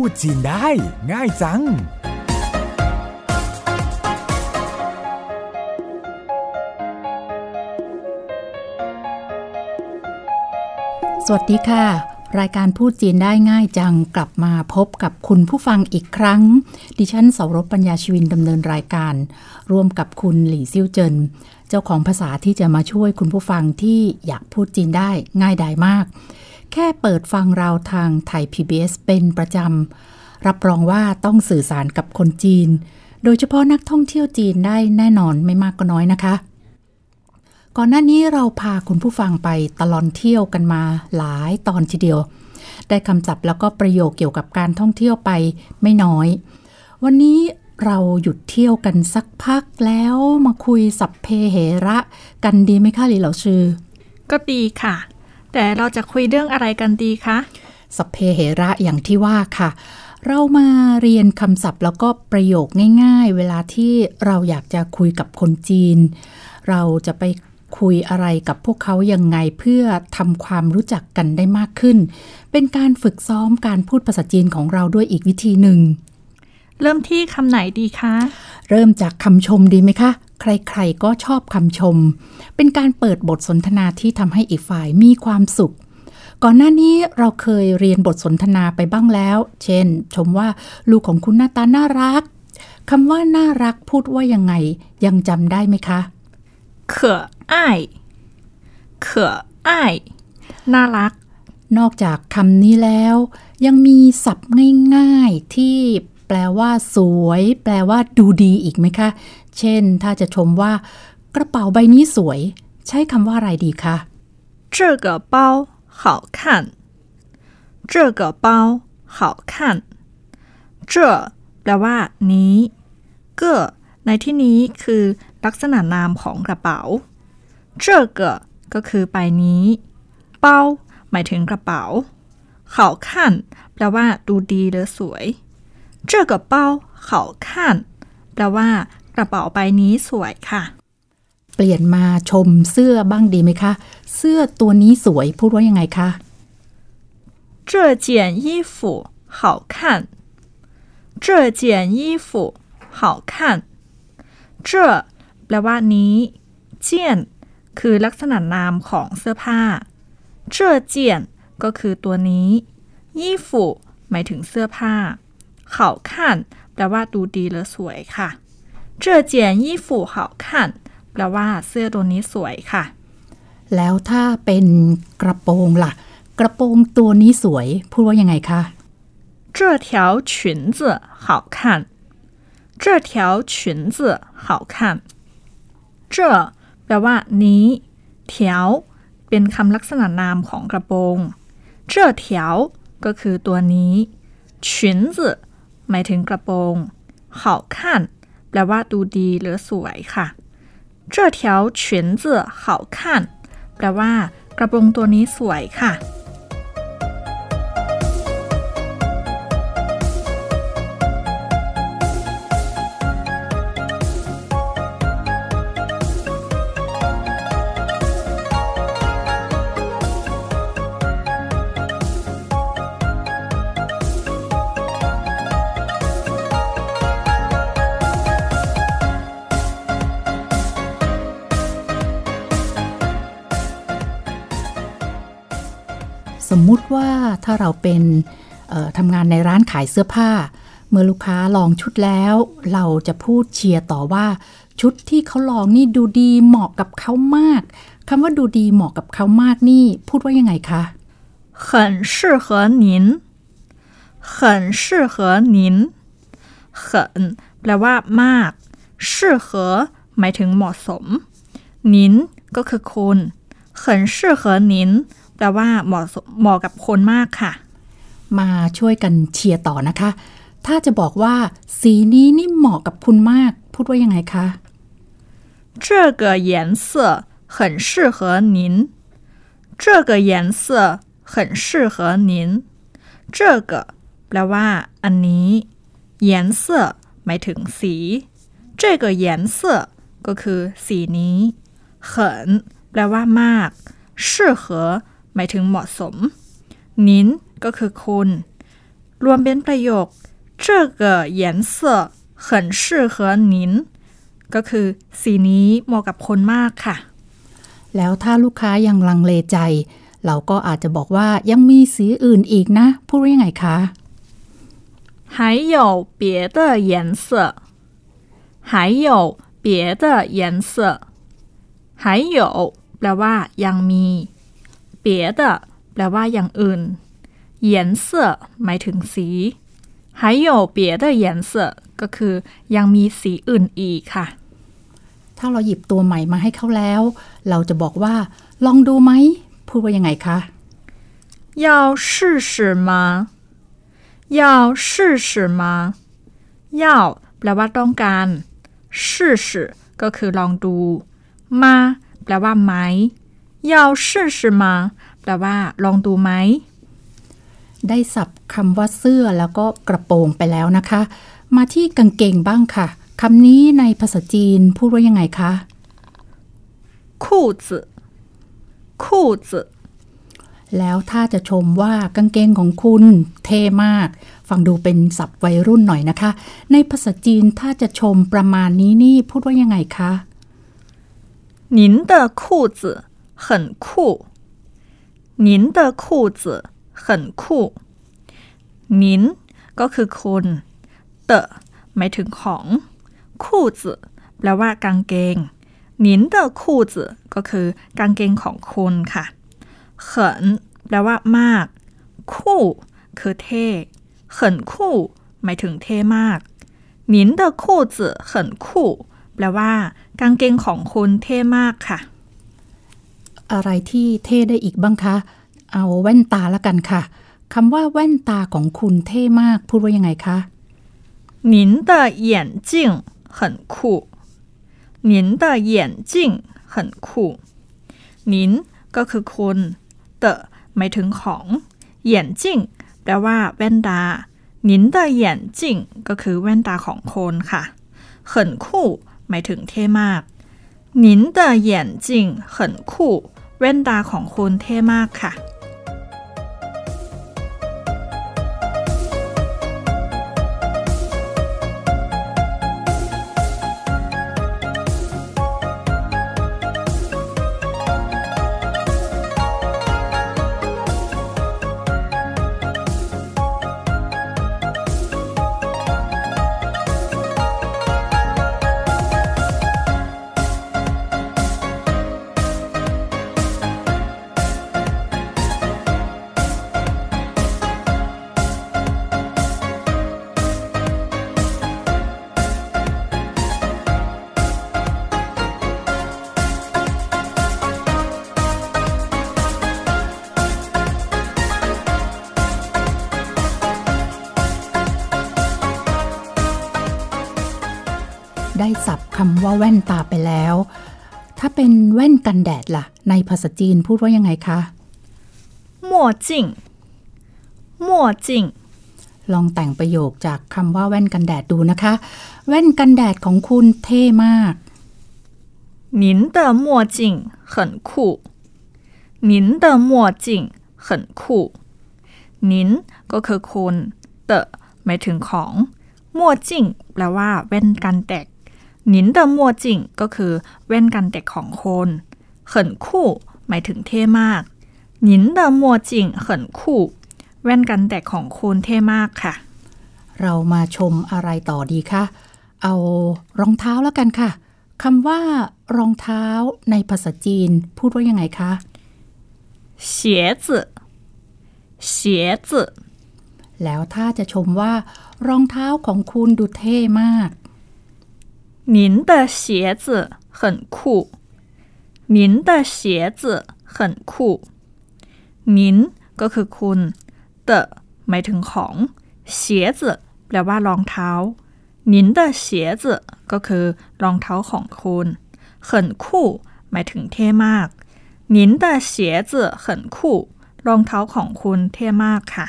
พูดจีนได้ ง่ายจัง สวัสดีค่ะ รายการพูดจีนได้ง่ายจังกลับมาพบกับคุณผู้ฟังอีกครั้ง ดิฉันเสารบปัญญาชีวินดำเนินรายการ ร่วมกับคุณหลี่ซิ่วเจิน เจ้าของภาษาที่จะมาช่วยคุณผู้ฟังที่อยากพูดจีนได้ง่ายดายมาก แค่เปิดฟังเราทางไทย PBS เป็นประจำ รับรองว่าต้องสื่อสารกับคนจีน โดยเฉพาะนักท่องเที่ยวจีนได้แน่นอนไม่มากก็น้อยนะคะ ก่อนหน้านี้เราพาคุณผู้ฟังไปตลอนเที่ยวกันมาหลายตอนทีเดียว ได้คำศัพท์แล้วก็ประโยคเกี่ยวกับการท่องเที่ยวไปไม่น้อย วันนี้เราหยุดเที่ยวกันสักพักแล้วมาคุยสัพเพเหระ กันดีไหมคะหลีเหล่าชื่อ ก็ดีค่ะ แต่เราจะคุยเรื่องอะไรกันดีคะสัพเพเหระอย่างที่ว่าค่ะ เรามาเรียนคำศัพท์แล้วก็ประโยคง่าย ๆ เวลาที่เราอยากจะคุยกับคนจีน เราจะไปคุยอะไรกับพวกเขายังไงเพื่อทำความรู้จักกันได้มากขึ้น เป็นการฝึกซ้อมการพูดภาษาจีนของเราด้วยอีกวิธีหนึ่ง เริ่มที่คำไหนดีคะ เริ่มจากคำชมดีไหมคะใครๆก็ชอบคำชม เป็นการเปิดบทสนทนาที่ทำให้อีกฝ่ายมีความสุข ก่อนหน้านี้เราเคยเรียนบทสนทนาไปบ้างแล้ว เช่น ชมว่าลูกของคุณหน้าตาน่ารักคำว่าน่ารักพูดว่ายังไง ยังจำได้ไหมคะ 可爱可爱น่ารัก นอกจากคำนี้แล้ว ยังมีศัพท์ง่ายๆ ที่ แปลว่า สวย แปลว่า ดูดีอีกไหมคะ เช่น ถ้าจะชมว่า กระเป๋าใบนี้สวย ใช้คำว่าอะไรดีคะ 这个包好看这个包好看这แปลว่า นี้เก็ในที่นี้คือลักษณะนามของกระเป๋า这个ก็คือใบนี้ เป้า หมายถึงกระเป๋าเขาขั้นแปลว่า ดูดีหรือสวย 这个包好看แปลว่า กระเป๋าใบนี้สวยค่ะ เปลี่ยนมาชมเสื้อบ้างดีไหมคะ เสื้อตัวนี้สวยพูดว่ายังไงคะ 这件衣服好看这件衣服好看这แปลว่านี้ เจียน คือลักษณะนามของเสื้อผ้าเจ้อเจียน ก็คือตัวนี้ยี่ฝูหมายถึงเสื้อผ้า เขาขั้นแปลว่าดูดีหรือสวยค่ะเจ้อเจียนยี่ฝูเขาขั้นแปลว่าเสื้อตัวนี้สวยค่ะ แล้วถ้าเป็นกระโปรงล่ะ กระโปรงตัวนี้สวย พูดว่ายังไงคะ 这条裙子好看这条裙子好看这แปลว่า นี้เถียวเป็นคำลักษณะนามของกระโปรงเจ้อเถียวก็คือตัวนี้裙子 หมายถึงกระโปรง好看แปลว่าดูดีหรือสวยค่ะ这条裙子好看แปลว่า กระโปรงตัวนี้สวยค่ะ มมุติว่าถ้าเราเป็นเอ่อทำงานในร้านขายเสื้อผ้า เมื่อลูกค้าลองชุดแล้ว เราจะพูดเชียร์ต่อว่า ชุดที่เขาลองนี่ดูดีเหมาะกับเขามากคำว่าดูดีเหมาะกับเขามากนี่ พูดว่ายังไงคะ 很适合您很适合您很แปลว่ามาก适合หมายถึงเหมาะสมนินก็คือคุณ很适合您 แปลว่าเหมาะสมเหมาะกับคนมากค่ะ มาช่วยกันเชียร์ต่อนะคะ ถ้าจะบอกว่า สีนี้นี่เหมาะกับคุณมาก พูดว่ายังไงคะ 这个颜色很适合您这个颜色很适合您这个แปลว่า อันนี้颜色หมายถึงสี这个颜色ก็คือ สีนี้很แปลว่ามาก适合 หมายถึงเหมาะสม นินก็คือคุณ รวมเป็นประโยค这个颜色很适合您ก็คือสีนี้เหมาะกับคนมากค่ะ แล้วถ้าลูกค้ายังลังเลใจ เราก็อาจจะบอกว่ายังมีสีอื่นอีกนะ พูดว่ายังไงคะ 还有别的颜色还有别的颜色还有แปลว่า ยังมี 别的แปลว่าอย่างอื่น颜色หมายถึงสี还有别的颜色ก็คือ ยังมีสีอื่นอีกค่ะ ถ้าเราหยิบตัวใหม่มาให้เขาแล้ว เราจะบอกว่า ลองดูไหม พูดว่ายังไงคะ 要试试吗要试试吗要แปลว่าต้องการ试试ก็คือลองดูมาแปลว่าไหม 要试试吗แปลว่า ลองดูไหม ได้สับคำว่าเสื้อแล้วก็กระโปรงไปแล้วนะคะ มาที่กางเกงบ้างค่ะคำนี้ในภาษาจีนพูดว่ายังไงคะ 裤子裤子 แล้วถ้าจะชมว่ากางเกงของคุณเท่มาก ฟังดูเป็นศัพท์วัยรุ่นหน่อยนะคะ ในภาษาจีนถ้าจะชมประมาณนี้นี่พูดว่ายังไงคะ 您的裤子 很酷您的裤子很酷您ก็คือคุณเตะหมายถึงของคู่子แปลว่ากางเกง您的裤子ก็คือกางเกงของคุณค่ะเขินแปลว่ามาก คู่ คือเท่เขินคู่ หมายถึงเท่มาก您的裤子很酷แปลว่า กางเกงของคุณเท่มากค่ะ อะไรที่เท่ได้อีกบ้างคะ เอาแว่นตาละกันค่ะคำว่าแว่นตาของคุณเท่มาก พูดว่ายังไงคะ 您的眼镜很酷您的眼镜很酷您ก็คือคุณเตะหมายถึงของเหยียนจิ้งแปลว่า แว่นตา您的眼镜ก็คือแว่นตาของคนค่ะ很酷หมายถึงเท่มาก您的眼镜很酷 แว่นตาของคุณเท่มากค่ะ ได้สับคำว่าแว่นตาไปแล้ว ถ้าเป็นแว่นกันแดดล่ะ ในภาษาจีนพูดว่ายังไงคะ 墨镜墨镜 ลองแต่งประโยคจากคำว่าแว่นกันแดดดูนะคะ แว่นกันแดดของคุณเท่มาก 您的墨镜很酷您的墨镜很酷您ก็คือคุณเตะหมายถึงของมั่วจิ้งแปลว่า แว่นกันแดด หนินเดอมัวจิงก็คือแว่นกันแดดของคนเขินคู่ หมายถึงเท่มากหนินเดอมัวจิงเขินคู่ แว่นกันแดดของคุณเท่มากค่ะ เรามาชมอะไรต่อดีคะ เอารองเท้าแล้วกันค่ะคำว่ารองเท้าในภาษาจีน พูดว่ายังไงคะเสียจืเสียจืแล้วถ้าจะชมว่ารองเท้าของคุณดูเท่มาก 您的鞋子很酷您的鞋子很酷您ก็คือคุณเตะหมายถึงของ鞋子แปลว่ารองเท้า您的鞋子ก็คือรองเท้าของคุณ很酷หมายถึงเท่มาก您的鞋子很酷รองเท้าของคุณเท่มากค่ะ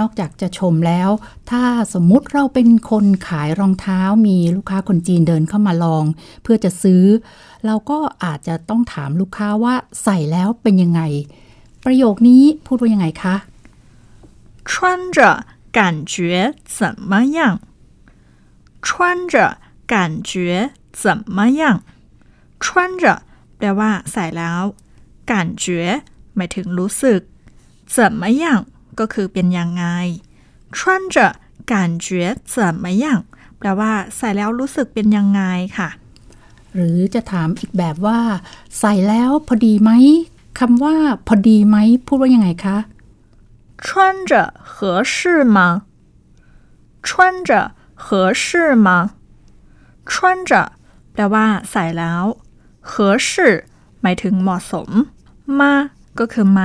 นอกจากจะชมแล้ว ถ้าสมมุติเราเป็นคนขายรองเท้ามีลูกค้าคนจีนเดินเข้ามาลอง เพื่อจะซื้อ เราก็อาจจะต้องถามลูกค้าว่าใส่แล้วเป็นยังไง ประโยคนี้พูดว่ายังไงคะ 穿着感觉怎么样穿着感觉怎么样穿着แปลว่า ใส่แล้ว การ觉หมายถึงรู้สึก怎么样 ก็คือเป็นยังไง穿着感觉怎么样แปลว่า ใส่แล้วรู้สึกเป็นยังไงค่ะ หรือจะถามอีกแบบว่า ใส่แล้วพอดีไหมคำว่า พอดีไหมพูดว่ายังไงคะ穿着合适吗穿着合适吗穿着แปลว่า ใส่แล้ว合适หมายถึงเหมาะสมมาก็คือไหม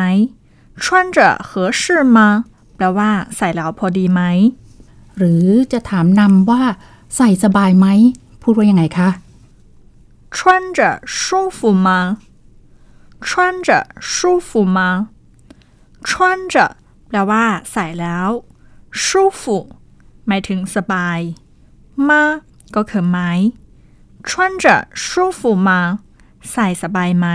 穿着合适吗แปลว่า ใส่แล้วพอดีไหม หรือจะถามนำว่า ใส่สบายไหม พูดว่ายังไงคะ穿着舒服吗穿着舒服吗穿着แปลว่า ใส่แล้ว舒服หมายถึงสบายมาก็คือไหม穿着舒服吗ใส่สบายไหม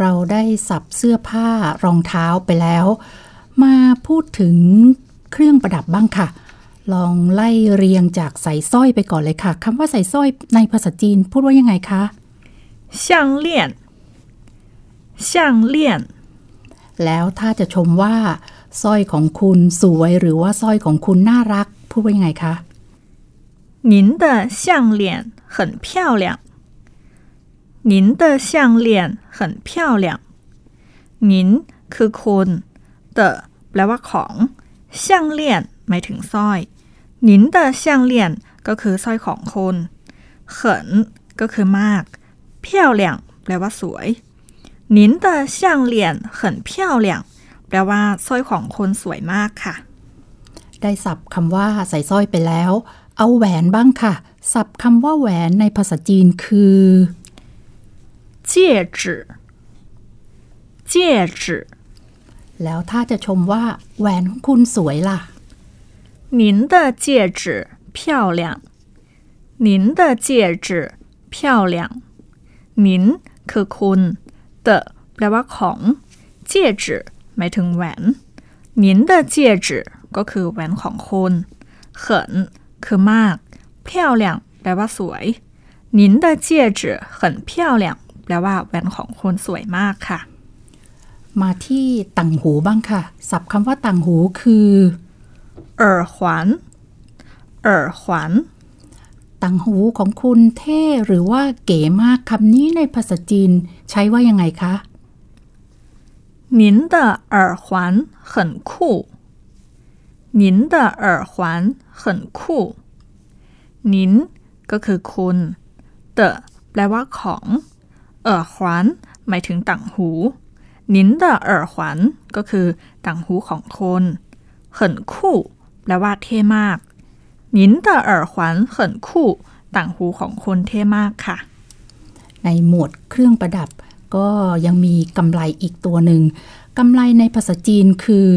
เราได้สับเสื้อผ้ารองเท้าไปแล้ว มาพูดถึงเครื่องประดับบ้างค่ะ ลองไล่เรียงจากใส่สร้อยไปก่อนเลยค่ะคำว่าใส่สร้อยในภาษาจีนพูดว่ายังไงคะ项链项链แล้วถ้าจะชมว่าสร้อยของคุณสวยหรือว่าสร้อยของคุณน่ารัก พูดว่ายังไงคะ您的项链很漂亮 您的项链很漂亮您คือคุณ的แปลว่าของ项链หมายถึงสร้อย您的项链ก็คือสร้อยของคุณ很ก็คือมาก漂亮แปลว่าสวย您的项链很漂亮แปลว่าสร้อยของคนสวยมากค่ะ ได้สับคำว่าใส่สร้อยไปแล้ว เอาแหวนบ้างค่ะ สับคำว่าแหวนในภาษาจีนคือ 戒指戒指แล้วถ้าจะชมว่า แหวนของคุณสวยล่ะ您的戒指漂亮您的戒指漂亮您คือคุณ的แปลว่าของ戒指หมายถึงแหวน您的戒指ก็คือแหวนของคุณ很คือมาก漂亮แปลว่าสวย您的戒指很漂亮 แปลว่าแหวนของคุณสวยมากค่ะ มาที่ต่างหูบ้างค่ะ ศัพท์คำว่าต่างหูคือ耳环耳环ต่างหูของคุณเท่หรือว่าเก๋มากคำนี้ในภาษาจีนใช้ว่ายังไงคะ您的耳环很酷您的耳环很酷您ก็คือคุณ的แปลว่าของ เอ่อขวานหมายถึงต่างหูนินเดอเอ่อขวานก็คือต่างหูของคนเหินคู่แปลว่าเท่มากนินเดอเอ่อขวานเหินคู่ต่างหูของคนเท่มากค่ะ ในหมวดเครื่องประดับ ก็ยังมีกำไลอีกตัวหนึ่งกำไลในภาษาจีนคือ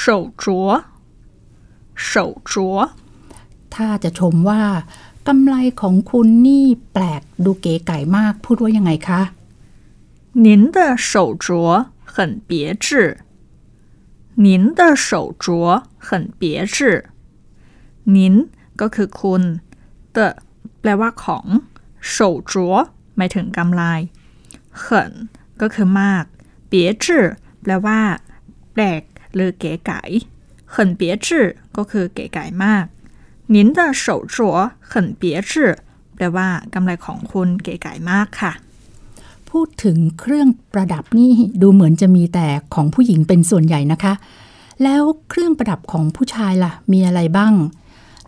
手镯手镯ถ้าจะชมว่า กำไรของคุณนี่แปลกดูเก๋ไก่มาก พูดว่ายังไงคะ您的手镯很别致您的手镯很别致您ก็คือคุณ的แปลว่าของ手镯หมายถึงกำไร很ก็คือมากเปียจื่อแปลว่า แปลกหรือเก๋ไก่很别致ก็คือเก๋ไก่มาก 您的手镯很别致แปลว่ากำไรของคุณเก๋ไก่มากค่ะ พูดถึงเครื่องประดับนี่ดูเหมือนจะมีแต่ของผู้หญิงเป็นส่วนใหญ่นะคะ แล้วเครื่องประดับของผู้ชายล่ะ มีอะไรบ้าง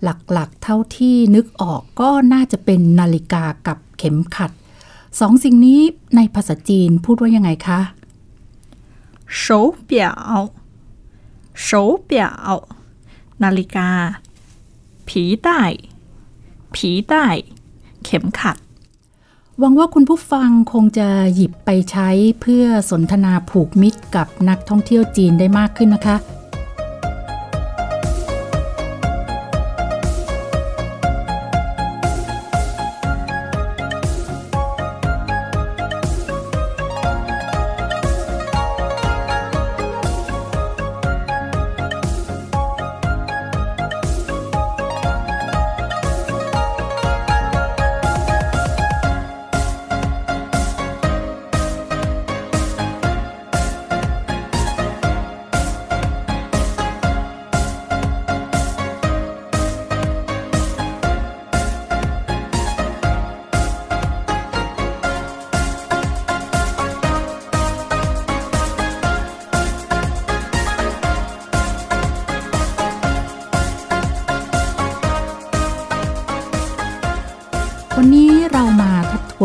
หลักๆเท่าที่นึกออกก็น่าจะเป็นนาฬิกากับเข็มขัด สองสิ่งนี้ในภาษาจีนพูดว่ายังไงคะ手表手表นาฬิกา ผีใต้ผีใต้ เข็มขัด หวังว่าคุณผู้ฟังคงจะหยิบไปใช้เพื่อสนทนาผูกมิตรกับนักท่องเที่ยวจีนได้มากขึ้นนะคะ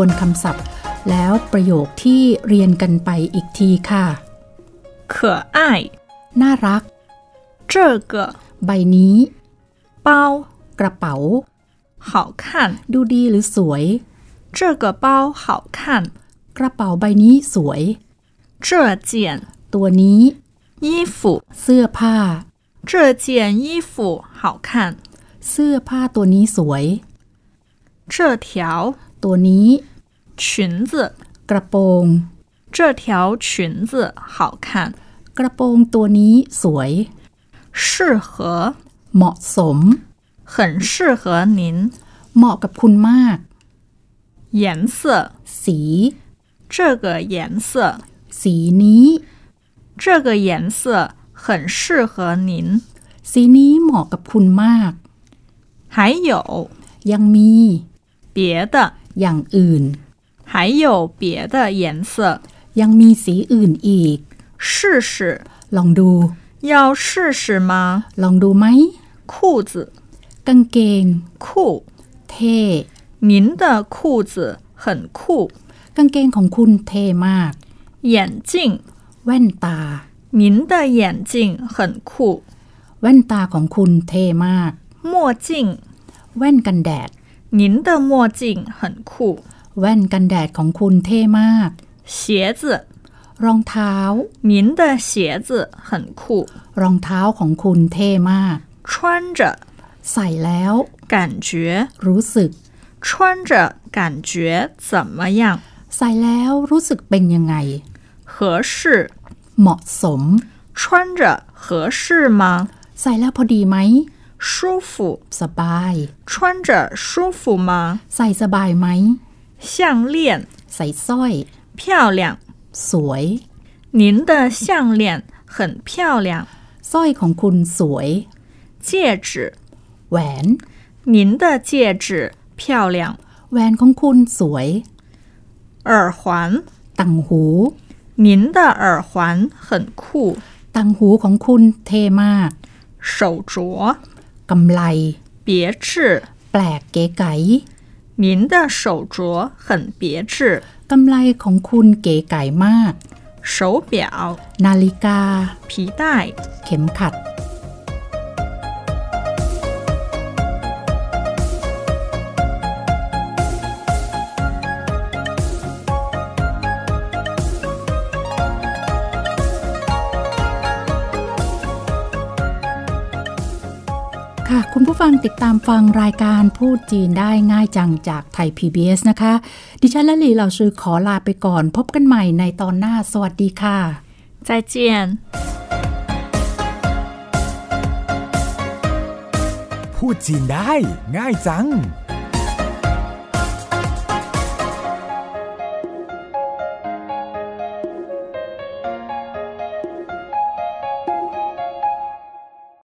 วนคำศัพท์ แล้วประโยคที่เรียนกันไปอีกทีค่ะ 可爱。 น่ารัก 这个 ใบนี้ 包 กระเป๋า 好看， ดูดีหรือสวย 这个包好看。 กระเป๋าใบนี้สวย 这件 ตัวนี้ 衣服， เสื้อผ้า 这件衣服好看。 เสื้อผ้าตัวนี้สวย 这条 ตัวนี้ 裙子， กระโปรง 这条裙子好看， กระโปรงตัวนี้สวย 适合， เหมาะสม 很适合您。 เหมาะกับคุณมาก 颜色， สี 这个颜色， สีนี้ 这个颜色很适合您。 สีนี้เหมาะกับคุณมาก 还有 ยังมี 别的， อย่างอื่น 还有别的颜色， ยังมีสีอื่นอีก 试试。 ลองดู 要试试吗？ ลองดูไหม 裤子， กางเกง 酷。 เท่ 您的裤子很酷。 กางเกงของคุณเท่มาก 眼镜， แว่นตา 您的眼镜很酷。 แว่นตาของคุณเท่มาก 墨镜， แว่นกันแดด 您的墨镜很酷。 แว่นกันแดดของคุณเท่มาก 鞋子， รองเท้า 您的鞋子很酷。 รองเท้าของคุณเท่มาก 穿着， ใส่แล้ว 感觉， รู้สึก 穿着感觉怎么样？ ใส่แล้วรู้สึกเป็นยังไง 合适， เหมาะสม 穿着合适吗？ ใส่แล้วพอดีไหม 舒服， สบาย 穿着舒服吗？ ใส่สบายไหม 项链， ใส่สร้อย 漂亮。 สวย 您的项链很漂亮。 สร้อยของคุณสวย 戒指， แหวน 您的戒指漂亮。 แหวนของคุณสวย 耳环， ตังหู 您的耳环很酷。 ตังหูของคุณเท่มาก 手镯， กำไล 别致。 แปลกเก๋ไก๋ 您的手镯很别致。 กำไลของคุณเก๋ไก๋มาก 手表、 นาฬิกา 皮带。 เข็มขัด ค่ะ คุณผู้ฟังติดตามฟังรายการพูดจีนได้ง่ายจังจากไทย PBS นะคะ ดิฉันและหลีเหล่าซื้อขอลาไปก่อน พบกันใหม่ในตอนหน้า สวัสดีค่ะ再见。พูดจีนได้ง่ายจัง